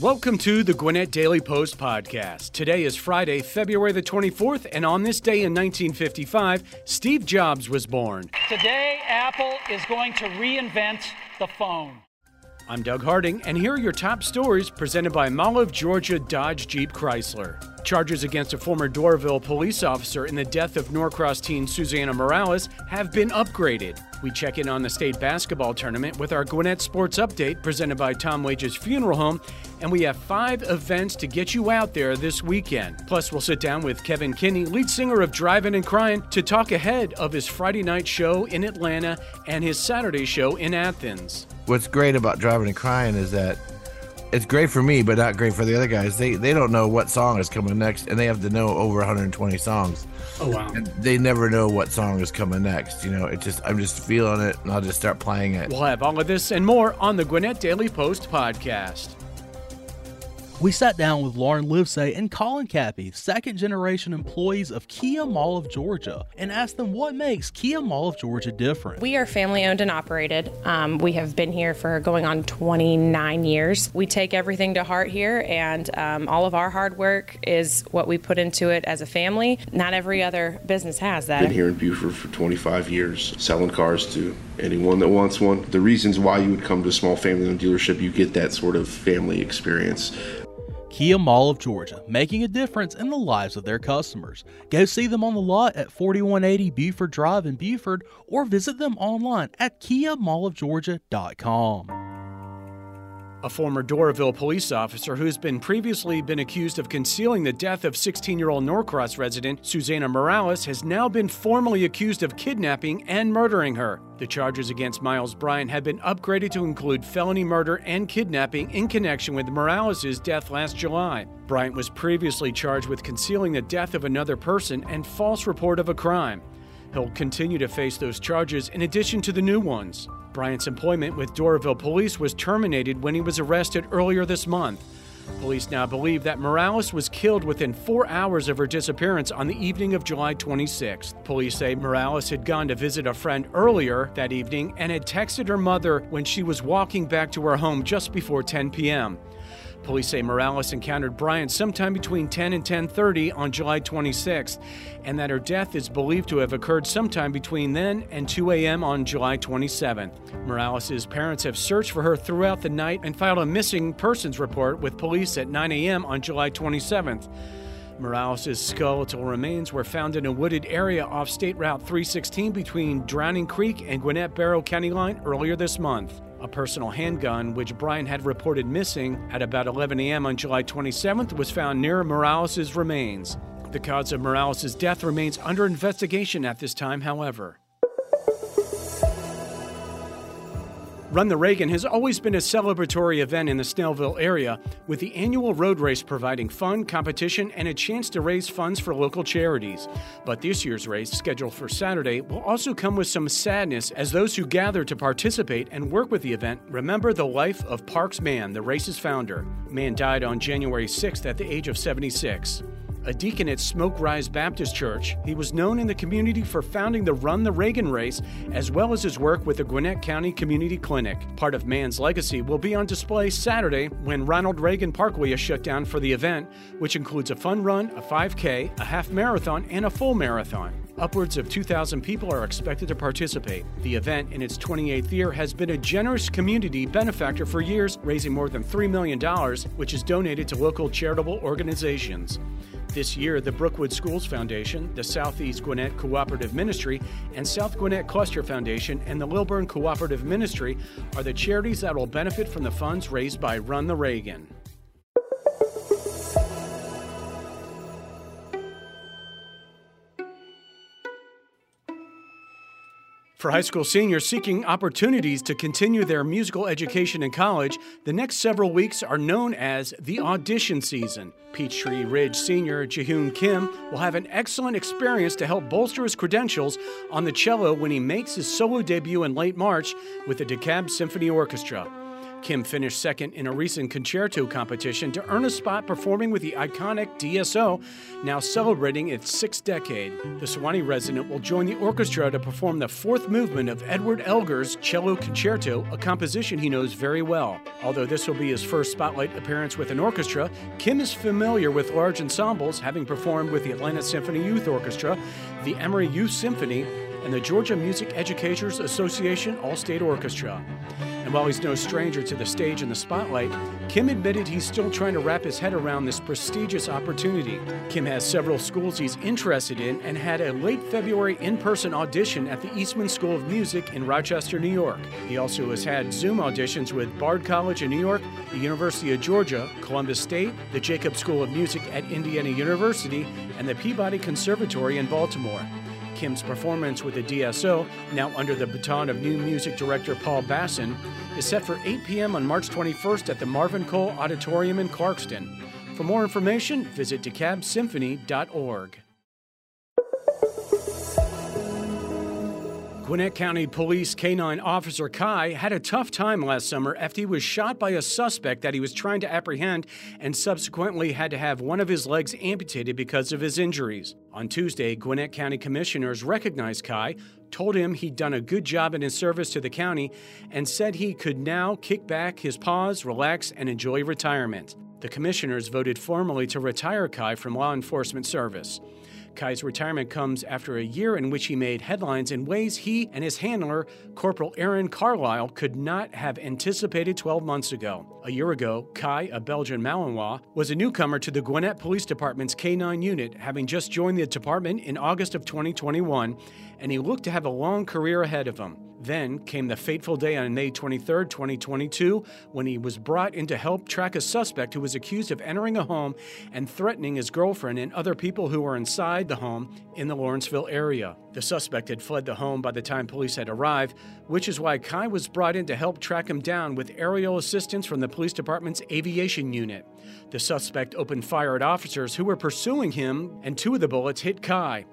Welcome to the Gwinnett Daily Post podcast. Today is Friday, February the 24th, and on this day in 1955, Steve Jobs was born. Today, Apple is going to reinvent the phone. I'm Doug Harding, and here are your top stories presented by Mall of Georgia Dodge Jeep Chrysler. Charges against a former Doraville police officer in the death of Norcross teen Susana Morales have been upgraded. We check in on the state basketball tournament with our Gwinnett Sports Update presented by Tom Wages Funeral Home, and we have five events to get you out there this weekend. Plus, we'll sit down with Kevin Kinney, lead singer of Drivin' N' Cryin', to talk ahead of his Friday night show in Atlanta and his Saturday show in Athens. What's great about Drivin' N' Cryin' is that it's great for me, but not great for the other guys. They they don't know what song is coming next, and they have to know over 120 songs. Oh wow! And they never know what song is coming next. You know, it just I'm just feeling it, and I'll just start playing it. We'll have all of this and more on the Gwinnett Daily Post podcast. We sat down with Lauren Livesay and Colin Cappy, second generation employees of Kia Mall of Georgia, and asked them what makes Kia Mall of Georgia different. We are family owned and operated. Um, we have been here for going on 29 years. We take everything to heart here, and um, all of our hard work is what we put into it as a family. Not every other business has that. Been here in Buford for 25 years, selling cars to anyone that wants one. The reasons why you would come to a small family owned dealership, you get that sort of family experience. Kia Mall of Georgia, making a difference in the lives of their customers. Go see them on the lot at 4180 Buford Drive in Buford or visit them online at kiamallofgeorgia.com. A former Doraville police officer who's been previously been accused of concealing the death of 16-year-old Norcross resident Susana Morales has now been formally accused of kidnapping and murdering her. The charges against Miles Bryant have been upgraded to include felony murder and kidnapping in connection with Morales' death last July. Bryant was previously charged with concealing the death of another person and false report of a crime. He'll continue to face those charges in addition to the new ones. Bryant's employment with Doraville Police was terminated when he was arrested earlier this month. Police now believe that Morales was killed within four hours of her disappearance on the evening of July 26th. Police say Morales had gone to visit a friend earlier that evening and had texted her mother when she was walking back to her home just before 10 p.m. Police say Morales encountered Bryant sometime between 10 and 10:30 on July 26th, and that her death is believed to have occurred sometime between then and 2 a.m. on July 27th. Morales' parents have searched for her throughout the night and filed a missing persons report with police at 9 a.m. on July 27th. Morales' skeletal remains were found in a wooded area off State Route 316 between Drowning Creek and Gwinnett Barrow County line earlier this month. A personal handgun, which Bryant had reported missing at about 11 a.m. on July 27th, was found near Morales' remains. The cause of Morales' death remains under investigation at this time, however. Run the Reagan has always been a celebratory event in the Snellville area, with the annual road race providing fun, competition, and a chance to raise funds for local charities. But this year's race, scheduled for Saturday, will also come with some sadness as those who gather to participate and work with the event remember the life of Parks Mann, the race's founder. Mann died on January 6th at the age of 76 a deacon at Smoke Rise Baptist Church. He was known in the community for founding the Run the Reagan race, as well as his work with the Gwinnett County Community Clinic. Part of Mann's legacy will be on display Saturday when Ronald Reagan Parkway is shut down for the event, which includes a fun run, a 5K, a half marathon, and a full marathon. Upwards of 2,000 people are expected to participate. The event, in its 28th year, has been a generous community benefactor for years, raising more than $3 million, which is donated to local charitable organizations. This year, the Brookwood Schools Foundation, the Southeast Gwinnett Cooperative Ministry, and South Gwinnett Cluster Foundation and the Lilburn Cooperative Ministry are the charities that will benefit from the funds raised by Run the Reagan. For high school seniors seeking opportunities to continue their musical education in college, the next several weeks are known as the audition season. Peachtree Ridge senior Jihoon Kim will have an excellent experience to help bolster his credentials on the cello when he makes his solo debut in late March with the DeKalb Symphony Orchestra. Kim finished second in a recent concerto competition to earn a spot performing with the iconic DSO, now celebrating its sixth decade. The Suwanee resident will join the orchestra to perform the fourth movement of Edward Elgar's Cello Concerto, a composition he knows very well. Although this will be his first spotlight appearance with an orchestra, Kim is familiar with large ensembles, having performed with the Atlanta Symphony Youth Orchestra, the Emory Youth Symphony, and the Georgia Music Educators Association All State Orchestra. And while he's no stranger to the stage and the spotlight, Kim admitted he's still trying to wrap his head around this prestigious opportunity. Kim has several schools he's interested in and had a late February in person audition at the Eastman School of Music in Rochester, New York. He also has had Zoom auditions with Bard College in New York, the University of Georgia, Columbus State, the Jacobs School of Music at Indiana University, and the Peabody Conservatory in Baltimore. Kim's performance with the DSO, now under the baton of new music director Paul Basson, is set for 8 p.m. on March 21st at the Marvin Cole Auditorium in Clarkston. For more information, visit DeKalbSymphony.org. Gwinnett County Police K9 Officer Kai had a tough time last summer after he was shot by a suspect that he was trying to apprehend and subsequently had to have one of his legs amputated because of his injuries. On Tuesday, Gwinnett County commissioners recognized Kai, told him he'd done a good job in his service to the county, and said he could now kick back his paws, relax, and enjoy retirement. The commissioners voted formally to retire Kai from law enforcement service. Kai's retirement comes after a year in which he made headlines in ways he and his handler, Corporal Aaron Carlisle, could not have anticipated 12 months ago. A year ago, Kai, a Belgian Malinois, was a newcomer to the Gwinnett Police Department's K9 unit, having just joined the department in August of 2021, and he looked to have a long career ahead of him. Then came the fateful day on May 23, 2022, when he was brought in to help track a suspect who was accused of entering a home and threatening his girlfriend and other people who were inside the home in the Lawrenceville area. The suspect had fled the home by the time police had arrived, which is why Kai was brought in to help track him down with aerial assistance from the police department's aviation unit. The suspect opened fire at officers who were pursuing him, and two of the bullets hit Kai.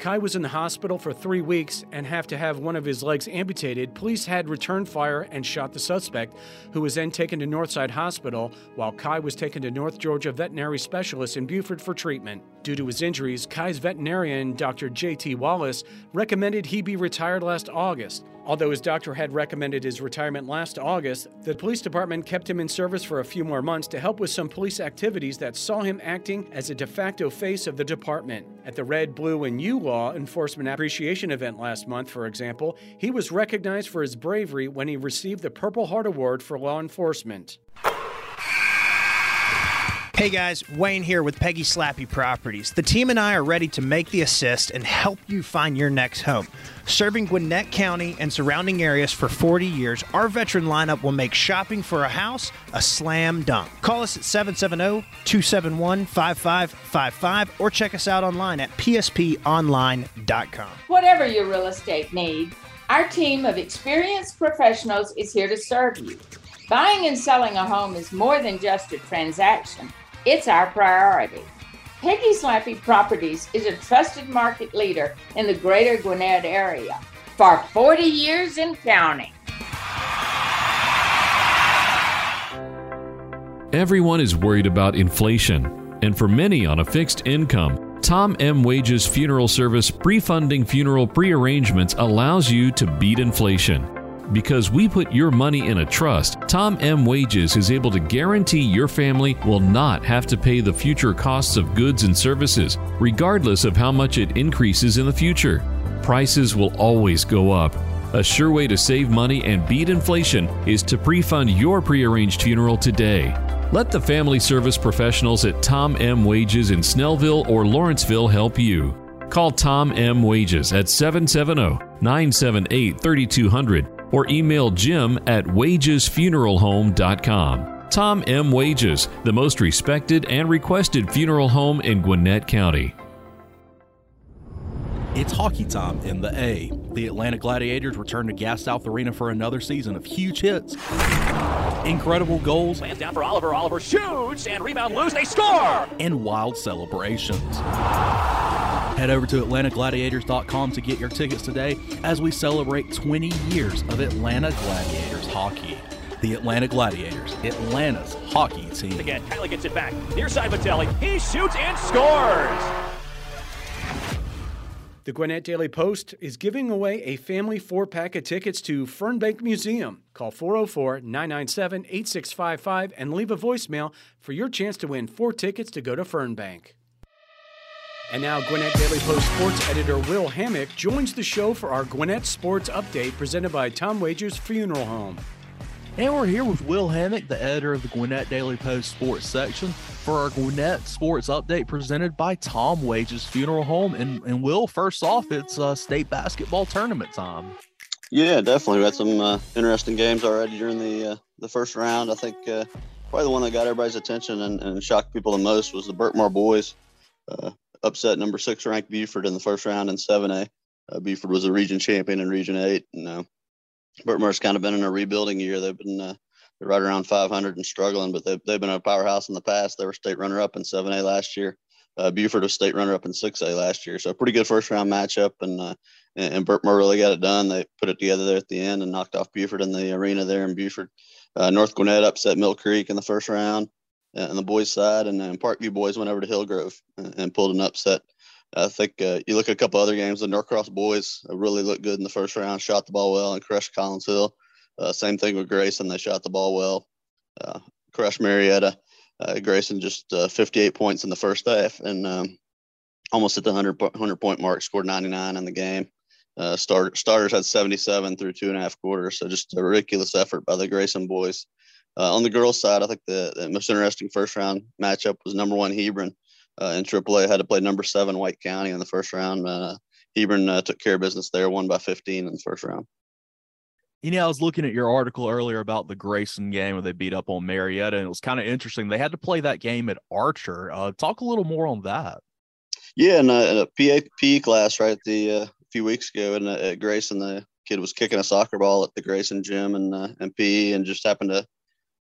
Kai was in the hospital for three weeks and have to have one of his legs amputated. Police had returned fire and shot the suspect, who was then taken to Northside Hospital, while Kai was taken to North Georgia Veterinary Specialist in Buford for treatment. Due to his injuries, Kai's veterinarian, Dr. J.T. Wallace, recommended he be retired last August. Although his doctor had recommended his retirement last August, the police department kept him in service for a few more months to help with some police activities that saw him acting as a de facto face of the department. At the Red, Blue, and U Law Enforcement Appreciation event last month, for example, he was recognized for his bravery when he received the Purple Heart Award for law enforcement. Hey guys, Wayne here with Peggy Slappy Properties. The team and I are ready to make the assist and help you find your next home. Serving Gwinnett County and surrounding areas for 40 years, our veteran lineup will make shopping for a house a slam dunk. Call us at 770 271 5555 or check us out online at psponline.com. Whatever your real estate need, our team of experienced professionals is here to serve you. Buying and selling a home is more than just a transaction. It's our priority. Peggy Slappy Properties is a trusted market leader in the greater Gwinnett area for 40 years and counting. Everyone is worried about inflation, and for many on a fixed income, Tom M. Wages Funeral Service pre-funding funeral prearrangements allows you to beat inflation. Because we put your money in a trust, Tom M. Wages is able to guarantee your family will not have to pay the future costs of goods and services, regardless of how much it increases in the future. Prices will always go up. A sure way to save money and beat inflation is to pre fund your prearranged funeral today. Let the family service professionals at Tom M. Wages in Snellville or Lawrenceville help you. Call Tom M. Wages at 770 978 3200 or email jim at wagesfuneralhome.com. Tom M. Wages, the most respected and requested funeral home in Gwinnett County. It's hockey time in the A. The Atlanta Gladiators return to Gas South Arena for another season of huge hits, incredible goals, Hands down for Oliver. Oliver shoots and rebound loose. They score. and wild celebrations. Head over to AtlantaGladiators.com to get your tickets today as we celebrate 20 years of Atlanta Gladiators hockey. the Atlanta Gladiators, Atlanta's hockey team. Again, Kylie gets it back. Near side Vitelli. He shoots and scores. The Gwinnett Daily Post is giving away a family four pack of tickets to Fernbank Museum. Call 404 997 8655 and leave a voicemail for your chance to win four tickets to go to Fernbank. And now, Gwinnett Daily Post sports editor Will Hammock joins the show for our Gwinnett Sports Update presented by Tom Wages Funeral Home. And we're here with Will Hammock, the editor of the Gwinnett Daily Post sports section, for our Gwinnett Sports Update presented by Tom Wages Funeral Home. And, and Will, first off, it's uh, state basketball tournament time. Yeah, definitely. We had some uh, interesting games already during the uh, the first round. I think uh, probably the one that got everybody's attention and, and shocked people the most was the Berkmar boys. Uh, upset number six ranked Buford in the first round in 7A. Uh, Buford was a region champion in Region 8. And uh, Berkmar's kind of been in a rebuilding year. They've been uh, they're right around 500 and struggling, but they've, they've been a powerhouse in the past. They were state runner up in 7A last year. Uh, Buford was state runner up in 6A last year. So a pretty good first round matchup. And, uh, and, and Berkmar really got it done. They put it together there at the end and knocked off Buford in the arena there in Buford. Uh, North Gwinnett upset Mill Creek in the first round on the boys' side, and then Parkview boys went over to Hillgrove and, and pulled an upset. I think uh, you look at a couple other games. The Norcross boys really looked good in the first round, shot the ball well, and crushed Collins Hill. Uh, same thing with Grayson; they shot the ball well, uh, crushed Marietta. Uh, Grayson just uh, 58 points in the first half, and um, almost at the 100, 100 point mark. Scored 99 in the game. Uh, start, starters had 77 through two and a half quarters, so just a ridiculous effort by the Grayson boys. Uh, on the girls' side, I think the, the, most interesting first round matchup was number one Hebron uh, in AAA. Had to play number seven White County in the first round. Uh, Hebron uh, took care of business there, won by 15 in the first round. You know, I was looking at your article earlier about the Grayson game where they beat up on Marietta, and it was kind of interesting. They had to play that game at Archer. Uh, talk a little more on that. Yeah, in a, in a PA, PE class, right, the uh, a few weeks ago, and at Grayson, the kid was kicking a soccer ball at the Grayson gym and uh, and PE, and just happened to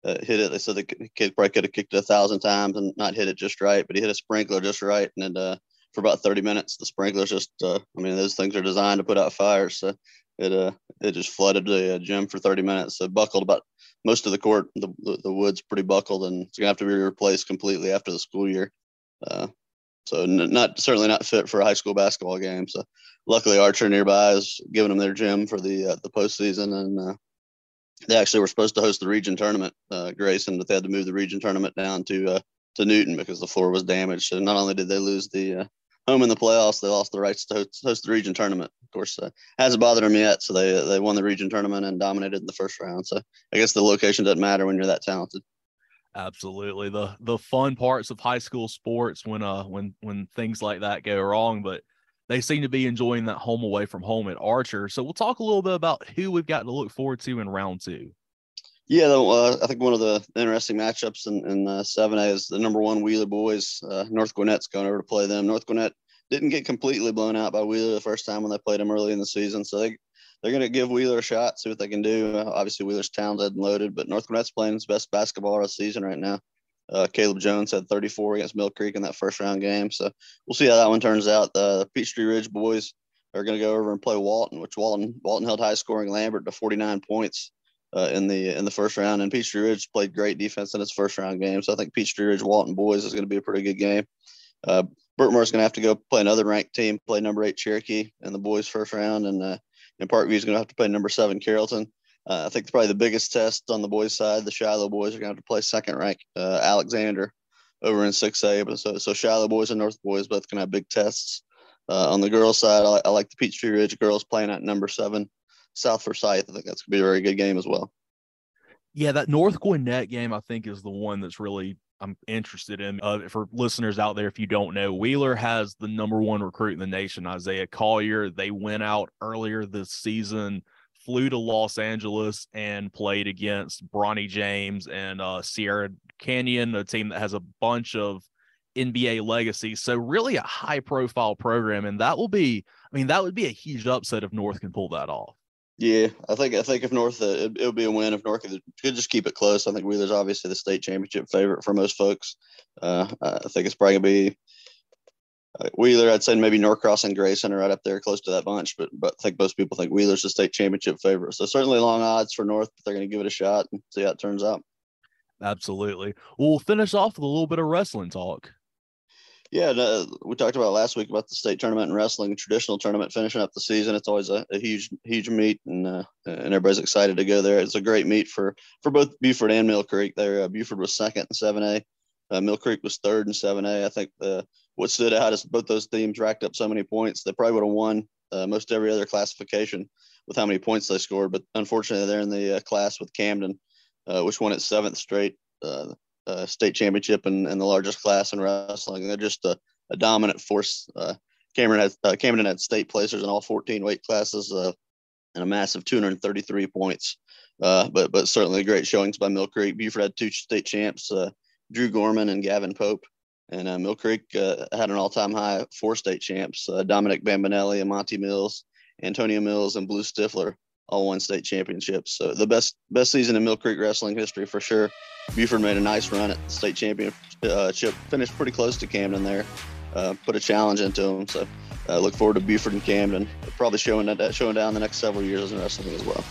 uh, hit it. They said the kid probably could have kicked it a thousand times and not hit it just right, but he hit a sprinkler just right. And uh, for about 30 minutes, the sprinklers just, uh, I mean, those things are designed to put out fires. So it, uh, it just flooded the uh, gym for 30 minutes. So buckled about most of the court, the, the wood's pretty buckled and it's going to have to be replaced completely after the school year. Uh, so n- not certainly not fit for a high school basketball game. So luckily Archer nearby is giving them their gym for the, uh, the postseason and, uh, they actually were supposed to host the region tournament, uh, Grayson, but they had to move the region tournament down to uh, to Newton because the floor was damaged. So not only did they lose the uh, home in the playoffs, they lost the rights to host, the region tournament. Of course, uh, hasn't bothered them yet. So they they won the region tournament and dominated in the first round. So I guess the location doesn't matter when you're that talented. Absolutely, the the fun parts of high school sports when uh when when things like that go wrong, but they seem to be enjoying that home away from home at Archer. So we'll talk a little bit about who we've got to look forward to in round two. Yeah, uh, I think one of the interesting matchups in, in uh, 7A is the number one Wheeler boys. Uh, North Gwinnett's going over to play them. North Gwinnett didn't get completely blown out by Wheeler the first time when they played them early in the season. So they, they're going to give Wheeler a shot, see what they can do. Uh, obviously, Wheeler's talented and loaded, but North Gwinnett's playing his best basketball of the season right now. Uh, Caleb Jones had 34 against Mill Creek in that first round game. So we'll see how that one turns out. The Peachtree Ridge boys are going to go over and play Walton, which Walton Walton held high scoring Lambert to 49 points uh, in the in the first round. And Peachtree Ridge played great defense in its first round game. So I think Peachtree Ridge Walton boys is going to be a pretty good game. Uh, Berkmar's going to have to go play another ranked team, play number eight Cherokee in the boys' first round, and uh, and is going to have to play number seven Carrollton. Uh, I think probably the biggest test on the boys' side, the Shiloh boys are going to have to play second rank uh, Alexander over in 6A. But so, so Shiloh boys and North boys both going to have big tests. Uh, on the girls' side, I, I, like the Peachtree Ridge girls playing at number seven South Forsyth. I think that's going to be a very good game as well. Yeah, that North Gwinnett game, I think, is the one that's really I'm interested in. Uh, for listeners out there, if you don't know, Wheeler has the number one recruit in the nation, Isaiah Collier. They went out earlier this season flew to Los Angeles and played against Bronny James and uh, Sierra Canyon, a team that has a bunch of NBA legacy. So really a high profile program, and that will be. I mean, that would be a huge upset if North can pull that off. Yeah, I think I think if North, uh, it, would be a win if North could, could, just keep it close. I think Wheeler's obviously the state championship favorite for most folks. Uh, I think it's probably gonna be Wheeler, I'd say maybe Norcross and Grayson are right up there, close to that bunch. But but I think most people think Wheeler's the state championship favorite. So certainly long odds for North, but they're going to give it a shot and see how it turns out. Absolutely. we'll finish off with a little bit of wrestling talk. Yeah, no, we talked about last week about the state tournament and wrestling, traditional tournament finishing up the season. It's always a, a huge, huge meet, and uh, and everybody's excited to go there. It's a great meet for for both Buford and Mill Creek. There, uh, Buford was second in seven A, uh, Mill Creek was third in seven A. I think the what stood out is both those teams racked up so many points. They probably would have won uh, most every other classification with how many points they scored. But unfortunately, they're in the uh, class with Camden, uh, which won its seventh straight uh, uh, state championship and, and the largest class in wrestling. They're just a, a dominant force. Cameron had Camden had state placers in all 14 weight classes and a massive 233 points. but but certainly great showings by Mill Creek. Buford had two state champs, Drew Gorman and Gavin Pope. And uh, Mill Creek uh, had an all-time high four state champs: uh, Dominic Bambinelli and Monty Mills, Antonio Mills, and Blue Stifler all won state championships. So the best best season in Mill Creek wrestling history for sure. Buford made a nice run at state championship, finished pretty close to Camden there, uh, put a challenge into them. So uh, look forward to Buford and Camden probably showing that showing down the next several years in wrestling as well.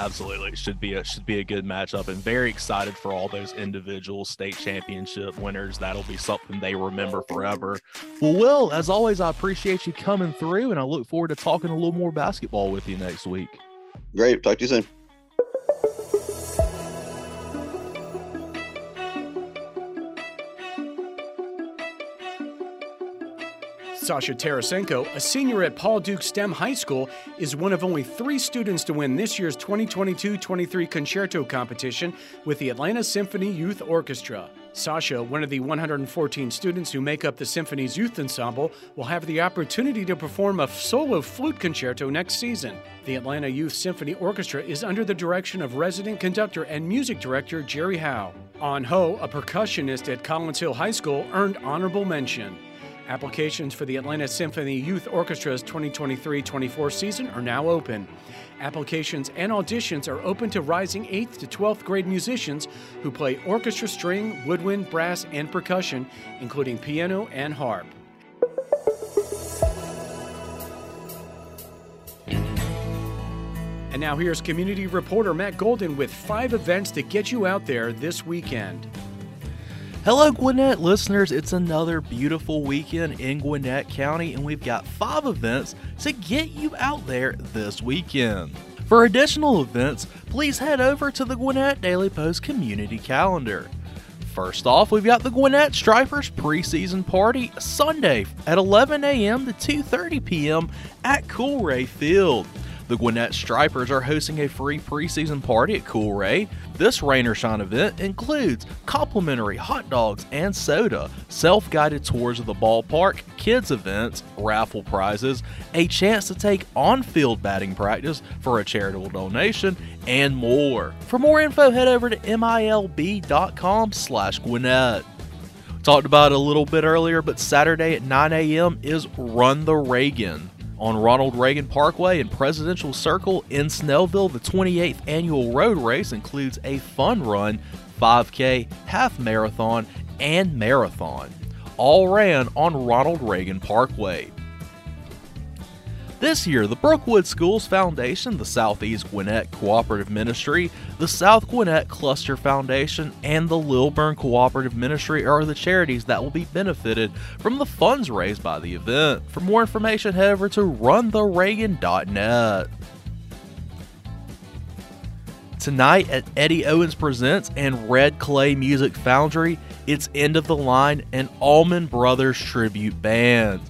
Absolutely, should be a should be a good matchup, and very excited for all those individual state championship winners. That'll be something they remember forever. Well, Will, as always, I appreciate you coming through, and I look forward to talking a little more basketball with you next week. Great, talk to you soon. Sasha Tarasenko, a senior at Paul Duke STEM High School, is one of only three students to win this year's 2022 23 concerto competition with the Atlanta Symphony Youth Orchestra. Sasha, one of the 114 students who make up the symphony's youth ensemble, will have the opportunity to perform a solo flute concerto next season. The Atlanta Youth Symphony Orchestra is under the direction of resident conductor and music director Jerry Hou. On Ho, a percussionist at Collins Hill High School, earned honorable mention. Applications for the Atlanta Symphony Youth Orchestra's 2023 24 season are now open. Applications and auditions are open to rising 8th to 12th grade musicians who play orchestra string, woodwind, brass, and percussion, including piano and harp. And now here's community reporter Matt Golden with five events to get you out there this weekend. Hello, Gwinnett listeners. It's another beautiful weekend in Gwinnett County, and we've got five events to get you out there this weekend. For additional events, please head over to the Gwinnett Daily Post community calendar. First off, we've got the Gwinnett Stripers preseason party Sunday at 11 a.m. to 2:30 p.m. at Coolray Field. The Gwinnett Stripers are hosting a free preseason party at Coolray. This rain or shine event includes complimentary hot dogs and soda, self guided tours of the ballpark, kids events, raffle prizes, a chance to take on field batting practice for a charitable donation, and more. For more info, head over to milb.com slash Gwinnett. Talked about a little bit earlier, but Saturday at 9 a.m. is Run the Reagan on Ronald Reagan Parkway and Presidential Circle in Snellville. The 28th annual road race includes a fun run, 5K, half marathon, and marathon. All ran on Ronald Reagan Parkway. This year, the Brookwood Schools Foundation, the Southeast Gwinnett Cooperative Ministry, the South Gwinnett Cluster Foundation, and the Lilburn Cooperative Ministry are the charities that will be benefited from the funds raised by the event. For more information, head over to runthereagan.net. Tonight at Eddie Owens Presents and Red Clay Music Foundry, it's End of the Line and Allman Brothers Tribute Band.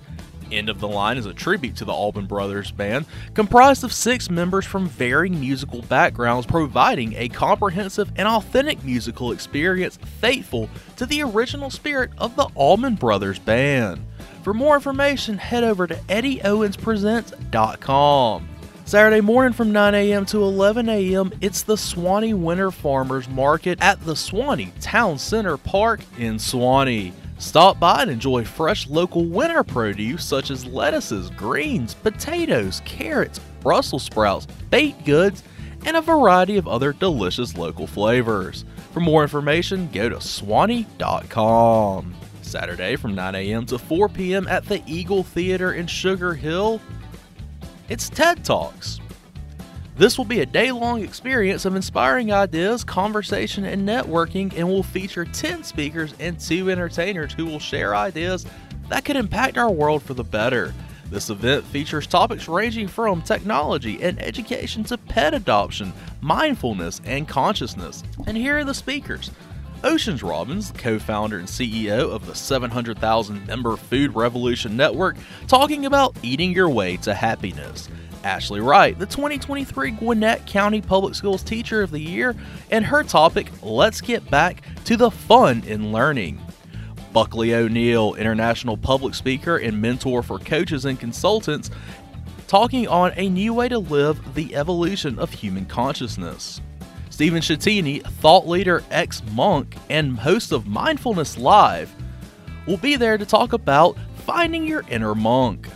End of the Line is a tribute to the Allman Brothers Band, comprised of six members from varying musical backgrounds, providing a comprehensive and authentic musical experience faithful to the original spirit of the Allman Brothers Band. For more information, head over to EddieOwensPresents.com. Saturday morning from 9 a.m. to 11 a.m., it's the Suwanee Winter Farmers Market at the Suwanee Town Center Park in Suwanee. Stop by and enjoy fresh local winter produce such as lettuces, greens, potatoes, carrots, Brussels sprouts, baked goods, and a variety of other delicious local flavors. For more information, go to suwanee.com. Saturday from 9 a.m. to 4 p.m. at the Eagle Theater in Sugar Hill. It's TED Talks. This will be a day long experience of inspiring ideas, conversation, and networking, and will feature 10 speakers and two entertainers who will share ideas that could impact our world for the better. This event features topics ranging from technology and education to pet adoption, mindfulness, and consciousness. And here are the speakers. Oceans Robbins, co founder and CEO of the 700,000 member Food Revolution Network, talking about eating your way to happiness. Ashley Wright, the 2023 Gwinnett County Public Schools Teacher of the Year, and her topic, Let's Get Back to the Fun in Learning. Buckley O'Neill, international public speaker and mentor for coaches and consultants, talking on a new way to live the evolution of human consciousness. Stephen Shattini, thought leader, ex monk, and host of Mindfulness Live, will be there to talk about finding your inner monk.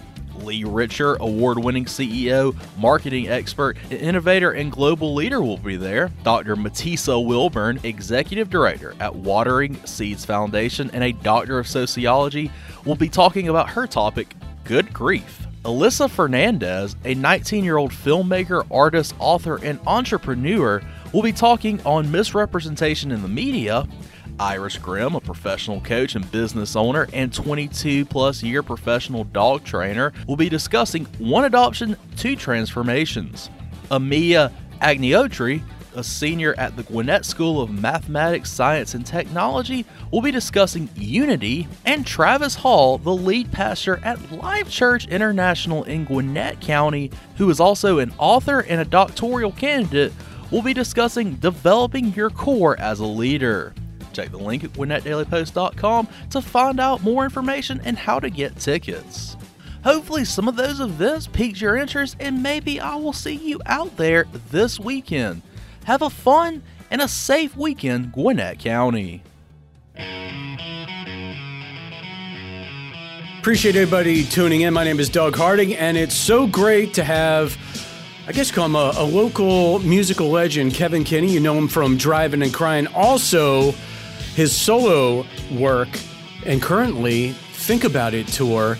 Lee Richer, award winning CEO, marketing expert, innovator, and global leader will be there. Dr. Matisa Wilburn, executive director at Watering Seeds Foundation and a doctor of sociology, will be talking about her topic, Good Grief. Alyssa Fernandez, a 19 year old filmmaker, artist, author, and entrepreneur, will be talking on misrepresentation in the media Iris Grimm, a professional coach and business owner and 22 plus year professional dog trainer, will be discussing one adoption, two transformations. Amia Agnihotri, a senior at the Gwinnett School of Mathematics, Science, and Technology, will be discussing unity, and Travis Hall, the lead pastor at Live Church International in Gwinnett County, who is also an author and a doctoral candidate, will be discussing developing your core as a leader. Check the link at GwinnettDailyPost.com to find out more information and how to get tickets. Hopefully, some of those events piqued your interest, and maybe I will see you out there this weekend. Have a fun and a safe weekend, Gwinnett County. Appreciate everybody tuning in. My name is Doug Harding, and it's so great to have, I guess, come a, a local musical legend, Kevin Kinney. You know him from Drivin' N' Cryin'. Also, his solo work and currently Think About It tour.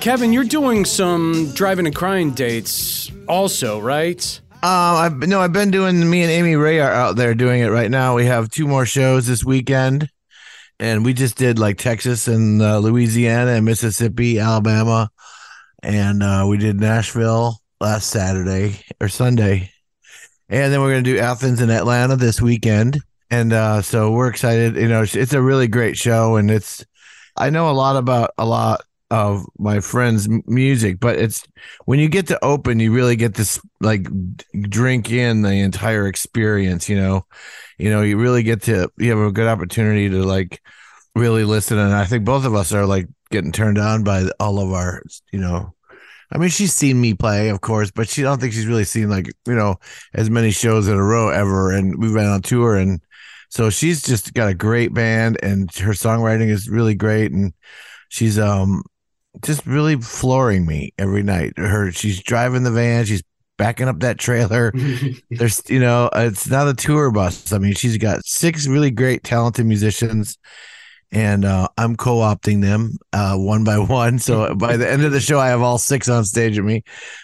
Kevin, you're doing some Drivin' N' Cryin' dates also, right? Um, I've no, I've been doing. Me and Amy Ray are out there doing it right now. We have two more shows this weekend, and we just did like Texas and uh, Louisiana and Mississippi, Alabama, and uh, we did Nashville last Saturday or Sunday, and then we're gonna do Athens and Atlanta this weekend and uh, so we're excited. You know, it's, a really great show, and it's I know a lot about a lot of my friends' music, but it's when you get to open, you really get this like drink in the entire experience. You know, you know, you really get to you have a good opportunity to like really listen, and I think both of us are like getting turned on by all of our, you know, I mean, she's seen me play, of course, but she don't think she's really seen like you know as many shows in a row ever. And we've been on tour, and so she's just got a great band, and her songwriting is really great, and she's um just really flooring me every night. Her she's driving the van, she's backing up that trailer. There's you know it's not a tour bus. I mean, she's got six really great, talented musicians and uh, I'm co-opting them uh, one by one. So by the end of the show, I have all six on stage with me.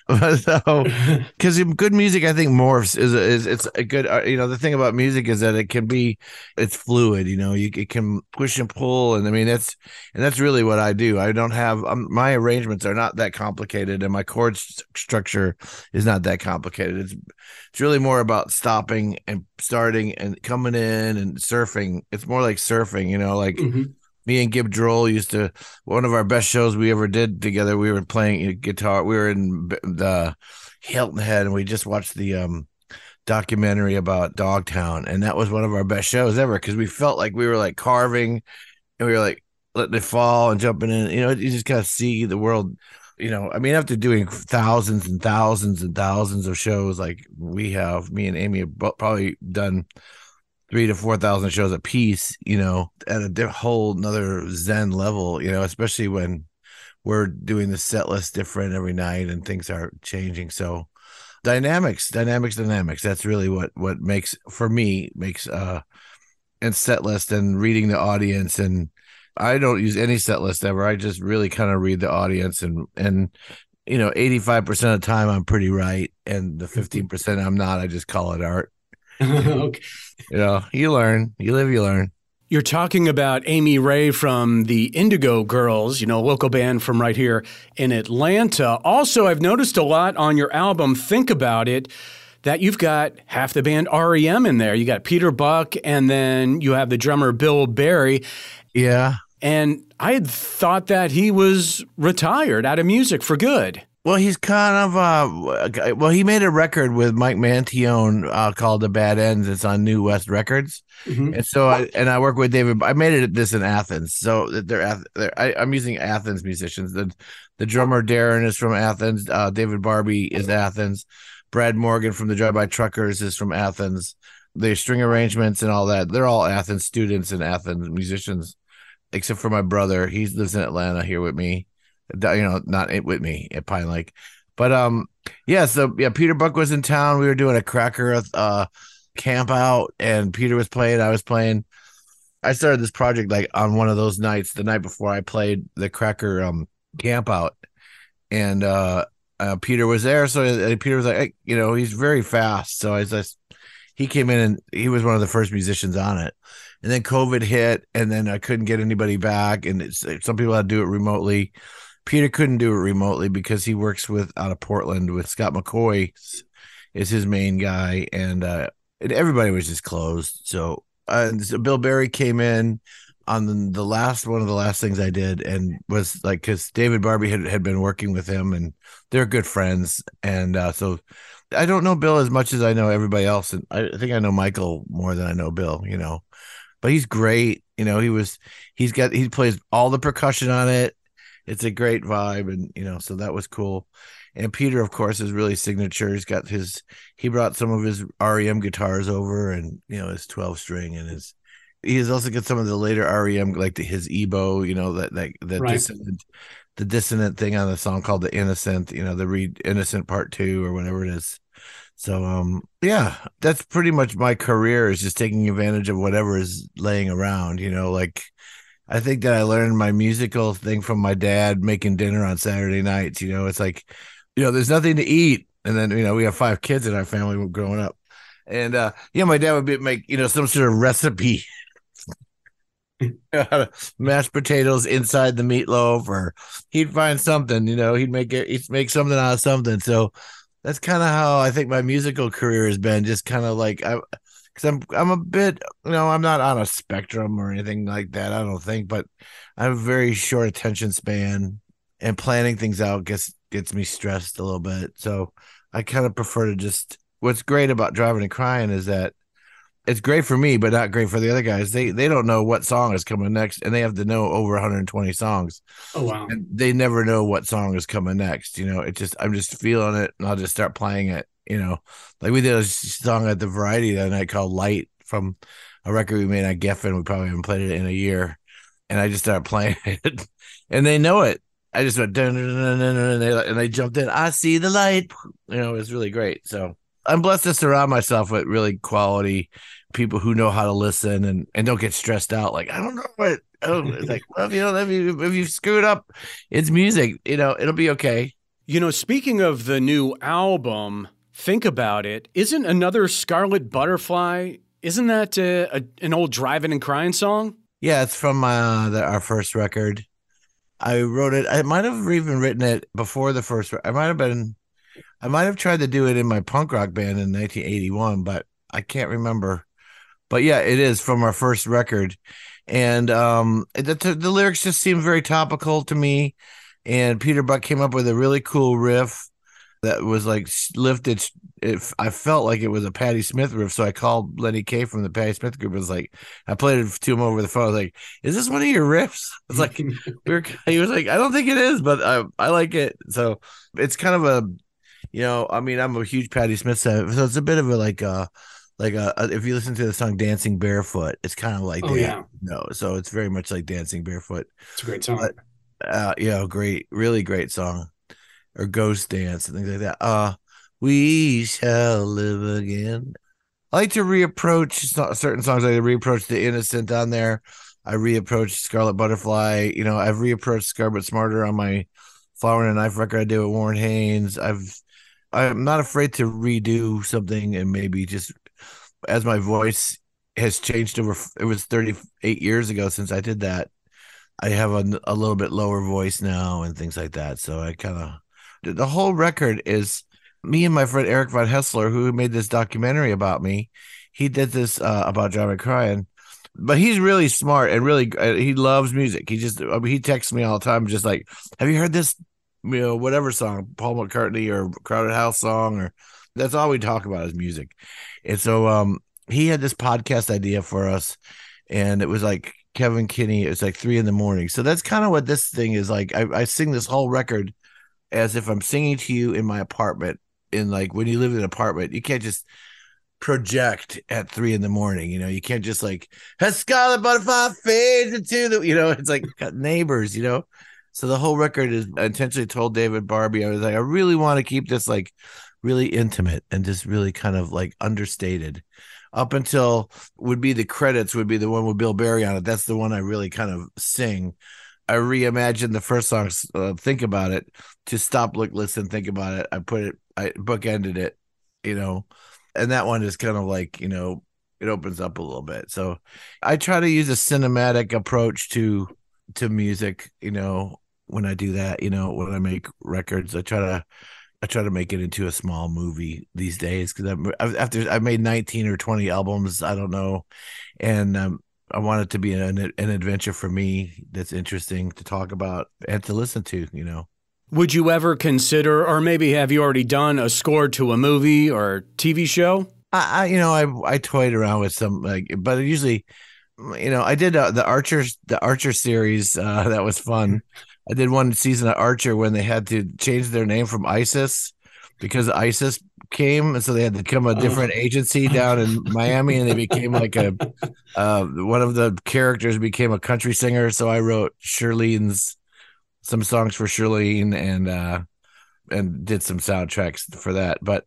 so, because good music, I think morphs is, is it's a good. Uh, you know, the thing about music is that it can be, it's fluid. You know, you it can push and pull, and I mean that's and that's really what I do. I don't have um, my arrangements are not that complicated, and my chord st- structure is not that complicated. It's it's really more about stopping and starting and coming in and surfing. It's more like surfing, you know, like mm-hmm. Me and Gibb Droll used to one of our best shows we ever did together. We were playing guitar. We were in the Hilton Head and we just watched the um documentary about Dogtown and that was one of our best shows ever because we felt like we were like carving and we were like letting it fall and jumping in. You know, you just kind of see the world you know, I mean, after doing thousands and thousands and thousands of shows like we have, me and Amy have probably done three to four thousand shows a piece, you know, at a whole another Zen level, you know, especially when we're doing the set list different every night and things are changing. So dynamics, dynamics, dynamics. That's really what what makes for me makes uh and set list and reading the audience and I don't use any set list ever. I just really kind of read the audience and and you know, 85% of the time I'm pretty right and the 15% I'm not. I just call it art. okay. You know, you learn, you live, you learn. You're talking about Amy Ray from the Indigo Girls, you know, local band from right here in Atlanta. Also, I've noticed a lot on your album, Think About It, that you've got half the band REM in there. You got Peter Buck, and then you have the drummer Bill Berry. Yeah. And I had thought that he was retired out of music for good. Well, he's kind of uh, well, he made a record with Mike Mantione uh, called "The Bad Ends." It's on New West Records, mm-hmm. and so I, and I work with David. I made it this in Athens, so they're, they're I, am using Athens musicians. The the drummer Darren is from Athens. Uh, David Barbe is Athens. Brad Morgan from the Drive By Truckers is from Athens. The string arrangements and all that. They're all Athens students and Athens musicians, except for my brother. He lives in Atlanta here with me you know, not it with me at Pine Lake. But um, yeah, so yeah, Peter Buck was in town. We were doing a cracker uh camp out, and Peter was playing, I was playing. I started this project like on one of those nights, the night before I played the cracker um camp out, and uh, uh Peter was there. So uh, Peter was like, hey, you know, he's very fast. So I just he came in and he was one of the first musicians on it. And then COVID hit, and then I couldn't get anybody back, and it's some people had to do it remotely. Peter couldn't do it remotely because he works with out of Portland with Scott McCaughey is his main guy, and uh, everybody was just closed. So, uh, so Bill Berry came in on the, the, last one of the last things I did, and was like because David Barbe had, had been working with him, and they're good friends, and uh, so I don't know Bill as much as I know everybody else, and I think I know Michael more than I know Bill. You know, but he's great. You know, he was he's got he plays all the percussion on it it's a great vibe and you know so that was cool. And peter of course is really signature. He's got his he brought some of his rem guitars over and you know his 12 string and his he has also got some of the later rem like the, his EBow you know that that the right. dissonant the dissonant thing on the song called the innocent you know the read innocent part two or whatever it is. So um yeah that's pretty much my career is just taking advantage of whatever is laying around you know like I think that I learned my musical thing from my dad making dinner on Saturday nights. You know, it's like, you know, there's nothing to eat. And then, you know, we have five kids in our family growing up. And, uh, yeah, my dad would be, make, you know, some sort of recipe, mashed potatoes inside the meatloaf, or he'd find something, you know, he'd make it, he'd make something out of something. So that's kind of how I think my musical career has been just kind of like, I, because I'm I'm a bit you know I'm not on a spectrum or anything like that. I don't think, but I have a very short attention span, and planning things out gets gets me stressed a little bit. So I kind of prefer to just. What's great about Drivin' N' Cryin' is that it's great for me, but not great for the other guys. They they don't know what song is coming next, and they have to know over 120 songs. Oh wow! And they never know what song is coming next. You know, it just I'm just feeling it, and I'll just start playing it, you know, like we did a song at the Variety that night called "Light" from a record we made on Geffen. We probably haven't played it in a year, and I just started playing it, and they know it. I just went dun, dun, dun, dun, and they and they jumped in. I see the light. You know, it was really great. So I'm blessed to surround myself with really quality people who know how to listen and and don't get stressed out. Like I don't know what. Oh, it's like well, you know, if you if you screwed up, it's music. You know, it'll be okay. You know, speaking of the new album, think about it, isn't another Scarlet Butterfly? Isn't that uh, a, an old Drivin' N' Cryin' song? Yeah, it's from uh, the, our first record. I wrote it. I might have even written it before the first. I might have been. I might have tried to do it in my punk rock band in 1981, but I can't remember. But yeah, it is from our first record, and um, the, the lyrics just seem very topical to me. And Peter Buck came up with a really cool riff that was like lifted. If I felt like it was a Patti Smith riff, so I called Lenny Kaye from the Patti Smith group. It was like I played it to him over the phone. I was like, "Is this one of your riffs?" It's like we were. He was like, "I don't think it is, but I I like it." So it's kind of a, you know, I mean, I'm a huge Patti Smith fan, so it's a bit of a like a like a, a, if you listen to the song "Dancing Barefoot," it's kind of like oh that. yeah, no, so it's very much like "Dancing Barefoot." It's a great song. But, uh, yeah, great, really great song or Ghost Dance and things like that. Uh, we shall live again. I like to reapproach certain songs. I reapproach the innocent on there. I reapproach Scarlet Butterfly. You know, I've reapproached Scarlet Smarter on my Flower and a Knife record I did with Warren Haynes. I've I'm not afraid to redo something and maybe just as my voice has changed over it was 38 years ago since I did that. I have a, a little bit lower voice now and things like that. So I kind of the whole record is me and my friend Eric Von Haessler, who made this documentary about me. He did this uh, about John McCryan, but he's really smart and really uh, he loves music. He just I mean, he texts me all the time, just like, "Have you heard this? You know, whatever song, Paul McCartney or Crowded House song, or that's all we talk about is music." And so, um, he had this podcast idea for us, and it was like Kevin Kinney. It's like three in the morning. So that's kind of what this thing is like. I, I sing this whole record as if I'm singing to you in my apartment. In like when you live in an apartment, you can't just project at three in the morning. You know, you can't just like has Scarlet Butterfly fades into the. You know, it's like neighbors. You know, so the whole record is I intentionally told David Barbe I was like I really want to keep this like really intimate and just really kind of like understated up until would be the credits would be the one with Bill Berry on it. That's the one I really kind of sing. I reimagined the first song, uh, think about it, to stop, look, listen, think about it. I put it, I bookended it, you know, and that one is kind of like, you know, it opens up a little bit. So I try to use a cinematic approach to to music, you know, when I do that, you know, when I make records, I try to I try to make it into a small movie these days because I after I've made 19 or 20 albums, I don't know, and um, I want it to be an an adventure for me that's interesting to talk about and to listen to. You know. Would you ever consider, or maybe have you already done a score to a movie or TV show? I, I you know, I I toyed around with some like, but usually, you know, I did uh, the Archers the Archer series uh, that was fun. I did one season of Archer when they had to change their name from ISIS because ISIS came, and so they had to become a different agency down in Miami, and they became like a uh, one of the characters became a country singer. So I wrote Cherlene's some songs for Shirlene and uh and did some soundtracks for that. But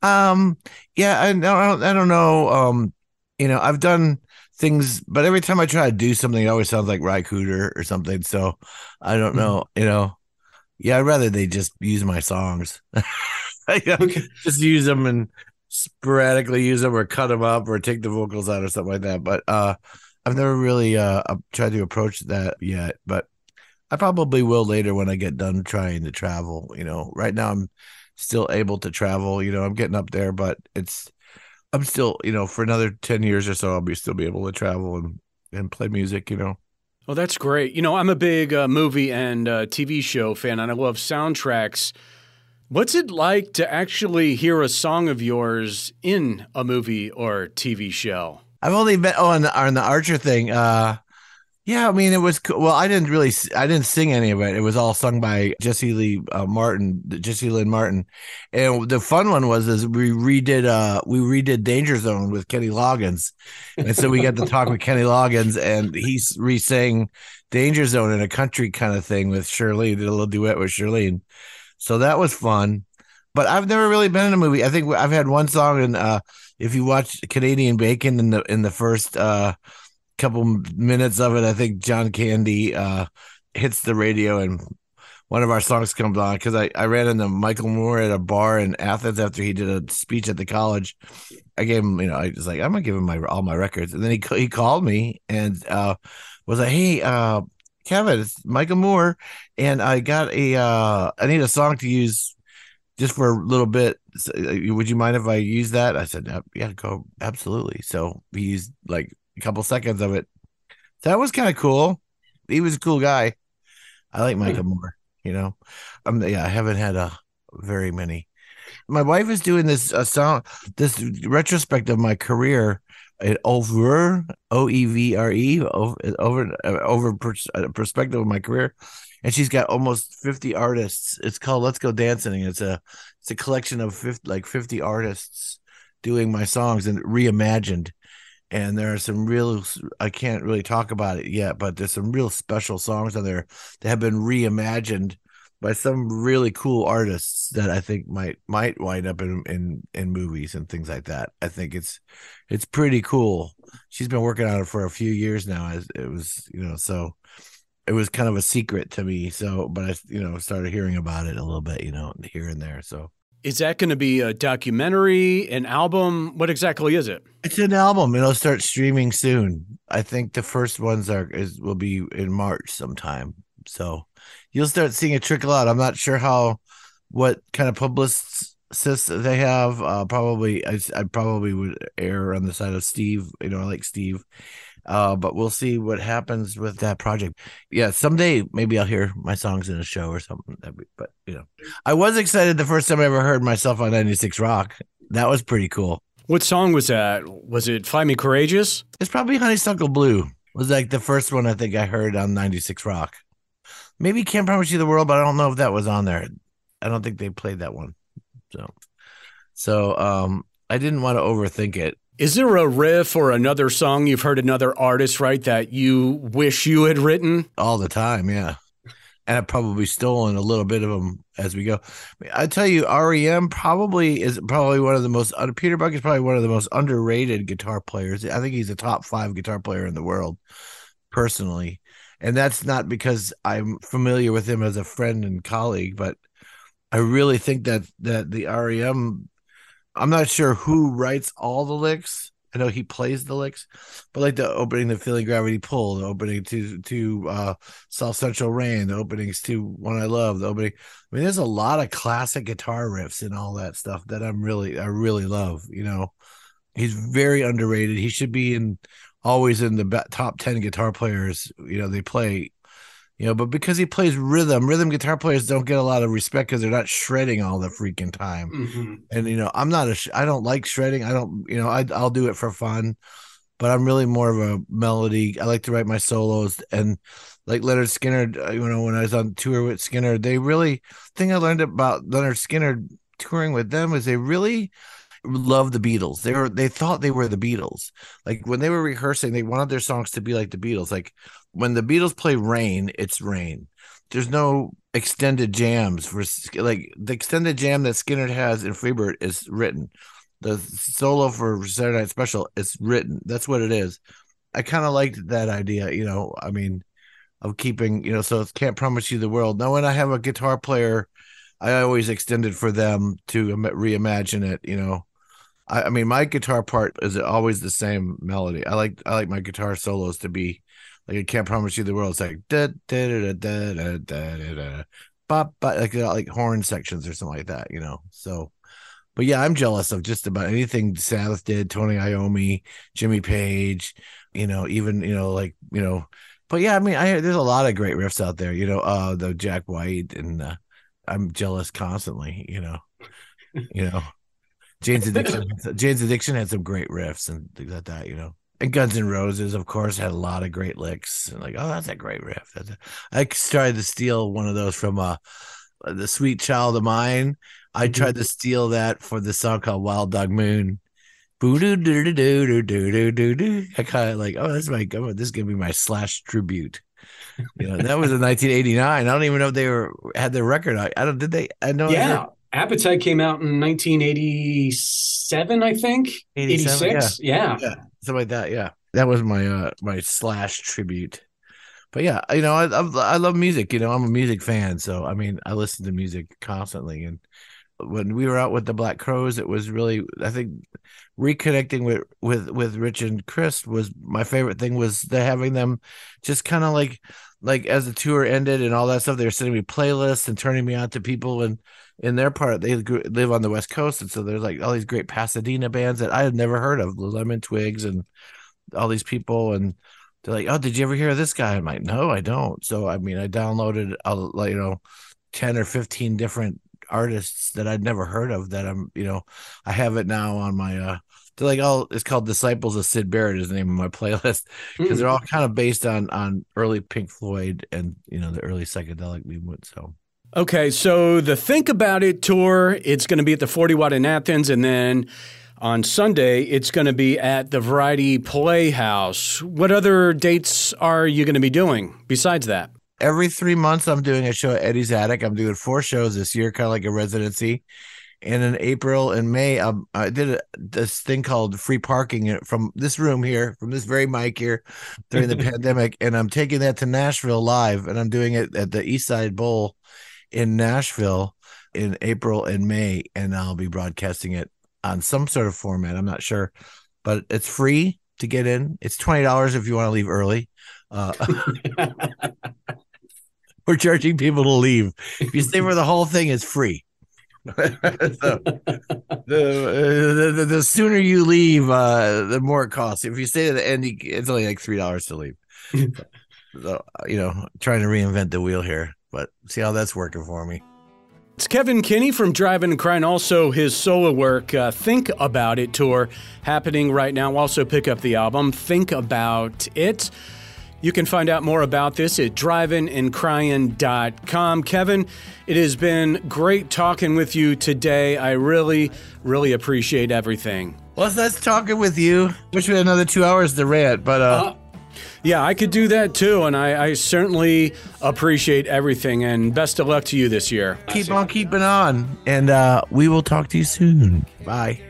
um, yeah, I don't I don't know. Um, you know, I've done things, but every time I try to do something, it always sounds like Ry Cooder or something. So I don't know, you know. Yeah, I'd rather they just use my songs. okay. Just use them and sporadically use them or cut them up or take the vocals out or something like that. But uh I've never really uh tried to approach that yet, but I probably will later when I get done trying to travel. You know, right now I'm still able to travel. You know, I'm getting up there, but it's I'm still, you know, for another 10 years or so, I'll be still be able to travel and, and play music, you know. Oh, that's great. You know, I'm a big uh, movie and uh, TV show fan, and I love soundtracks. What's it like to actually hear a song of yours in a movie or TV show? I've only been oh on the, on the Archer thing. Uh, yeah, I mean, it was cool. Well, I didn't really, I didn't sing any of it. It was all sung by Jesse Lee uh, Martin, Jesse Lynn Martin. And the fun one was is we redid, uh, we redid Danger Zone with Kenny Loggins, and so we got to talk with Kenny Loggins, and he's re-sang Danger Zone in a country kind of thing with Shirley. Did a little duet with Shirley, so that was fun. But I've never really been in a movie. I think I've had one song, and uh, if you watch Canadian Bacon in the in the first. Uh, couple minutes of it, I think John Candy uh, hits the radio and one of our songs comes on because I, I ran into Michael Moore at a bar in Athens after he did a speech at the college. I gave him, you know, I was like, I'm gonna give him my all my records, and then he he called me and uh, was like, Hey, uh, Kevin, it's Michael Moore, and I got a uh, I need a song to use just for a little bit. Uh, would you mind if I use that? I said, Yeah, go absolutely. So he used like a couple seconds of it. That was kind of cool. He was a cool guy. I like Michael Moore. You know, I'm yeah. I haven't had a very many. My wife is doing this uh, sound this retrospect of my career at over O E V R E over over over pers- uh, perspective of my career, and she's got almost fifty artists. It's called Let's Go Dancing. It's a it's a collection of 50, like fifty artists doing my songs and reimagined and there are some real i can't really talk about it yet but there's some real special songs on there that have been reimagined by some really cool artists that i think might might wind up in in in movies and things like that i think it's it's pretty cool she's been working on it for a few years now. As it was, you know, so it was kind of a secret to me. So, but I, you know, started hearing about it a little bit, you know, here and there. So, is that going to be a documentary, an album? What exactly is it? It's an album. It'll start streaming soon. I think the first ones are is will be in March sometime. So you'll start seeing it trickle out. I'm not sure how, what kind of publicists they have. Uh, probably I, I probably would err on the side of Steve. You know, I like Steve. Uh, but we'll see what happens with that project. Yeah, someday maybe I'll hear my songs in a show or something. But you know, I was excited the first time I ever heard myself on 96 Rock. That was pretty cool. What song was that? Was it "Fly Me Courageous"? It's probably "Honeysuckle Blue." Was like the first one I think I heard on 96 Rock. Maybe "Can't Promise You the World," but I don't know if that was on there. I don't think they played that one. So, so um, I didn't want to overthink it. Is there a riff or another song you've heard another artist write that you wish you had written? All the time, yeah. And I've probably stolen a little bit of them as we go. I tell you, REM probably is probably one of the most. Uh, Peter Buck is probably one of the most underrated guitar players. I think he's a top five guitar player in the world, personally. And that's not because I'm familiar with him as a friend and colleague, but I really think that that the REM I'm not sure who writes all the licks. I know he plays the licks, but like the opening to Feeling Gravity Pull, the opening to to uh South Central Rain, the openings to One I Love, the opening. I mean, there's a lot of classic guitar riffs and all that stuff that I'm really I really love. You know, he's very underrated. He should be in always in the top ten guitar players. You know, they play you know, but because he plays rhythm, rhythm guitar players don't get a lot of respect because they're not shredding all the freaking time. Mm-hmm. And you know, I'm not a, sh- I don't like shredding. I don't, you know, I, I'll do it for fun, but I'm really more of a melody. I like to write my solos and like Lynyrd Skynyrd. Uh, you know, when I was on tour with Skynyrd, they really thing I learned about Lynyrd Skynyrd touring with them is they really love the Beatles. They were they thought they were the Beatles. Like when they were rehearsing, they wanted their songs to be like the Beatles. Like when the Beatles play Rain, it's Rain. There's no extended jams for like the extended jam that Skynyrd has in Freebird is written. The solo for Saturday Night Special is written. That's what it is. I kind of liked that idea, you know. I mean, of keeping, you know, so can't promise you the world. Now, when I have a guitar player, I always extend it for them to reimagine it, you know. I, I mean, my guitar part is always the same melody. I like I like my guitar solos to be like I can't promise you the world. It's like da da da da da da da da, bop, bop, like like horn sections or something like that, you know. So, but yeah, I'm jealous of just about anything Sabbath did. Tony Iommi, Jimmy Page, you know, even you know, like you know. But yeah, I mean, I there's a lot of great riffs out there, you know. Uh, the Jack White and uh, I'm jealous constantly, you know. you know, Jane's Addiction. Jane's Addiction had some great riffs and things like that, you know and Guns N' Roses, of course, had a lot of great licks. And like, oh, that's a great riff. A... I tried to steal one of those from uh, the Sweet Child of Mine. I mm-hmm. tried to steal that for the song called Wild Dog Moon. I kind of like, oh, that's my this is gonna be my slash tribute. You know, that was in 1989. I don't even know if they were had their record. I, I don't did they? I know. Yeah, Appetite came out in 1987, I think. 86. Yeah. Yeah. yeah something like that. Yeah, that was my uh my slash tribute. But yeah, you know, I, I love music. You know, I'm a music fan, so I mean, I listen to music constantly. And when we were out with the Black Crowes, it was really I think reconnecting with with with Rich and Chris was my favorite thing. Was the having them just kind of like like as the tour ended and all that stuff. They were sending me playlists and turning me out to people and in their part they live on the west coast and so there's like all these great pasadena bands that i had never heard of the lemon twigs and all these people and they're like oh did you ever hear of this guy? I'm like no i don't. So i mean i downloaded a, like you know 10 or 15 different artists that i'd never heard of that i'm you know i have it now on my uh they're like oh it's called disciples of sid barrett is the name of my playlist because they're all kind of based on on early pink floyd and you know the early psychedelic movement so Okay, so the Think About It tour, it's going to be at the 40 Watt in Athens, and then on Sunday, it's going to be at the Variety Playhouse. What other dates are you going to be doing besides that? Every three months, I'm doing a show at Eddie's Attic. I'm doing four shows this year, kind of like a residency. And in April and May, um, I did a, this thing called free parking from this room here, from this very mic here during the pandemic. And I'm taking that to Nashville live, and I'm doing it at the East Side Bowl in Nashville in April and May. And I'll be broadcasting it on some sort of format. I'm not sure, but it's free to get in. It's $20 if you want to leave early. Uh, we're charging people to leave. If you stay for the whole thing, it's free. so, the, uh, the, the sooner you leave, uh, the more it costs. If you stay to the end, it's only like three dollars to leave. so, you know, trying to reinvent the wheel here, but see how that's working for me. It's Kevin Kinney from Drivin' N' Cryin'. Also, his solo work, uh, Think About It tour, happening right now. Also, pick up the album, Think About It. You can find out more about this at drivingandcrying.com. Kevin, it has been great talking with you today. I really, really appreciate everything. Well, that's talking with you. Wish we had another two hours to rant, but uh, uh yeah, I could do that too, and I, I, certainly appreciate everything. And best of luck to you this year. Keep on keeping on, and uh, we will talk to you soon. Bye.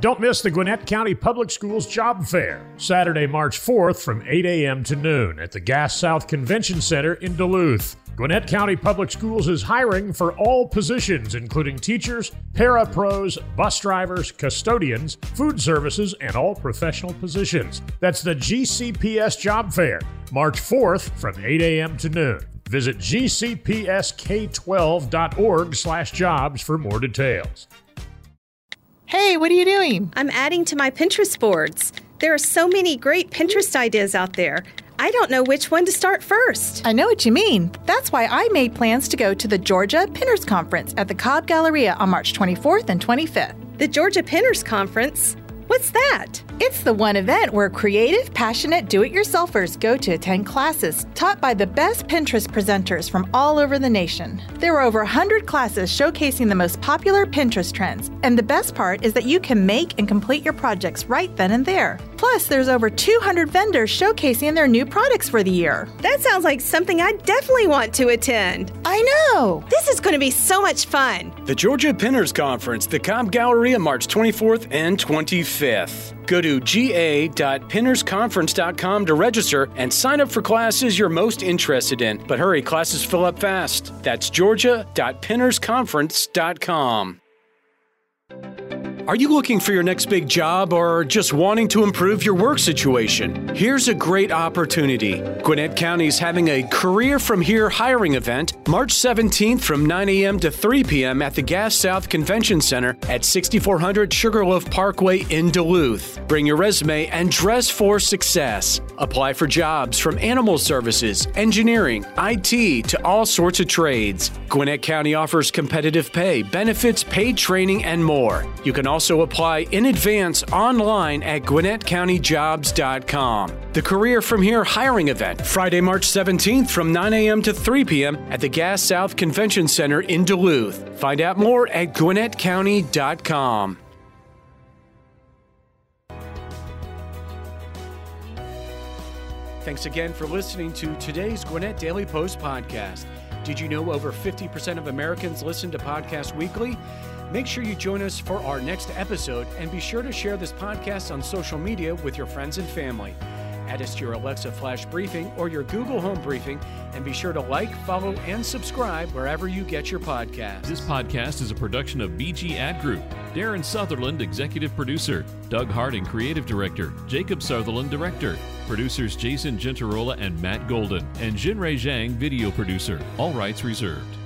Don't miss the Gwinnett County Public Schools Job Fair, Saturday, March 4th from 8 a.m. to noon at the Gas South Convention Center in Duluth. Gwinnett County Public Schools is hiring for all positions, including teachers, para-pros, bus drivers, custodians, food services, and all professional positions. That's the GCPS Job Fair, March 4th from 8 a.m. to noon. Visit gcpsk12.org slash jobs for more details. Hey, what are you doing? I'm adding to my Pinterest boards. There are so many great Pinterest ideas out there. I don't know which one to start first. I know what you mean. That's why I made plans to go to the Georgia Pinners Conference at the Cobb Galleria on March 24th and 25th. The Georgia Pinners Conference? What's that? It's the one event where creative, passionate do it yourselfers go to attend classes taught by the best Pinterest presenters from all over the nation. There are over 100 classes showcasing the most popular Pinterest trends, and the best part is that you can make and complete your projects right then and there. Plus, there's over 200 vendors showcasing their new products for the year. That sounds like something I definitely want to attend. I know! This is going to be so much fun. The Georgia Pinners Conference, the Cobb Galleria, on March 24th and 25th. Go to ga.pinnersconference.com to register and sign up for classes you're most interested in. But hurry, classes fill up fast. That's georgia.pinnersconference.com. Are you looking for your next big job or just wanting to improve your work situation? Here's a great opportunity. Gwinnett County is having a Career From Here hiring event March 17th from 9 a.m. to 3 p.m. at the Gas South Convention Center at 6400 Sugarloaf Parkway in Duluth. Bring your resume and dress for success. Apply for jobs from animal services, engineering, IT to all sorts of trades. Gwinnett County offers competitive pay, benefits, paid training, and more. You can also apply in advance online at GwinnettCountyJobs.com. The Career From Here hiring event, Friday, March 17th from 9 a.m. to 3 p.m. at the Gas South Convention Center in Duluth. Find out more at GwinnettCounty.com. Thanks again for listening to today's Gwinnett Daily Post podcast. Did you know over 50% of Americans listen to podcasts weekly? Make sure you join us for our next episode and be sure to share this podcast on social media with your friends and family. Add us to your Alexa Flash Briefing or your Google Home Briefing, and be sure to like, follow, and subscribe wherever you get your podcast. This podcast is a production of BG Ad Group. Darren Sutherland, Executive Producer. Doug Harding, Creative Director. Jacob Sutherland, Director. Producers Jason Gentarola and Matt Golden. And Jinrei Zhang, Video Producer. All rights reserved.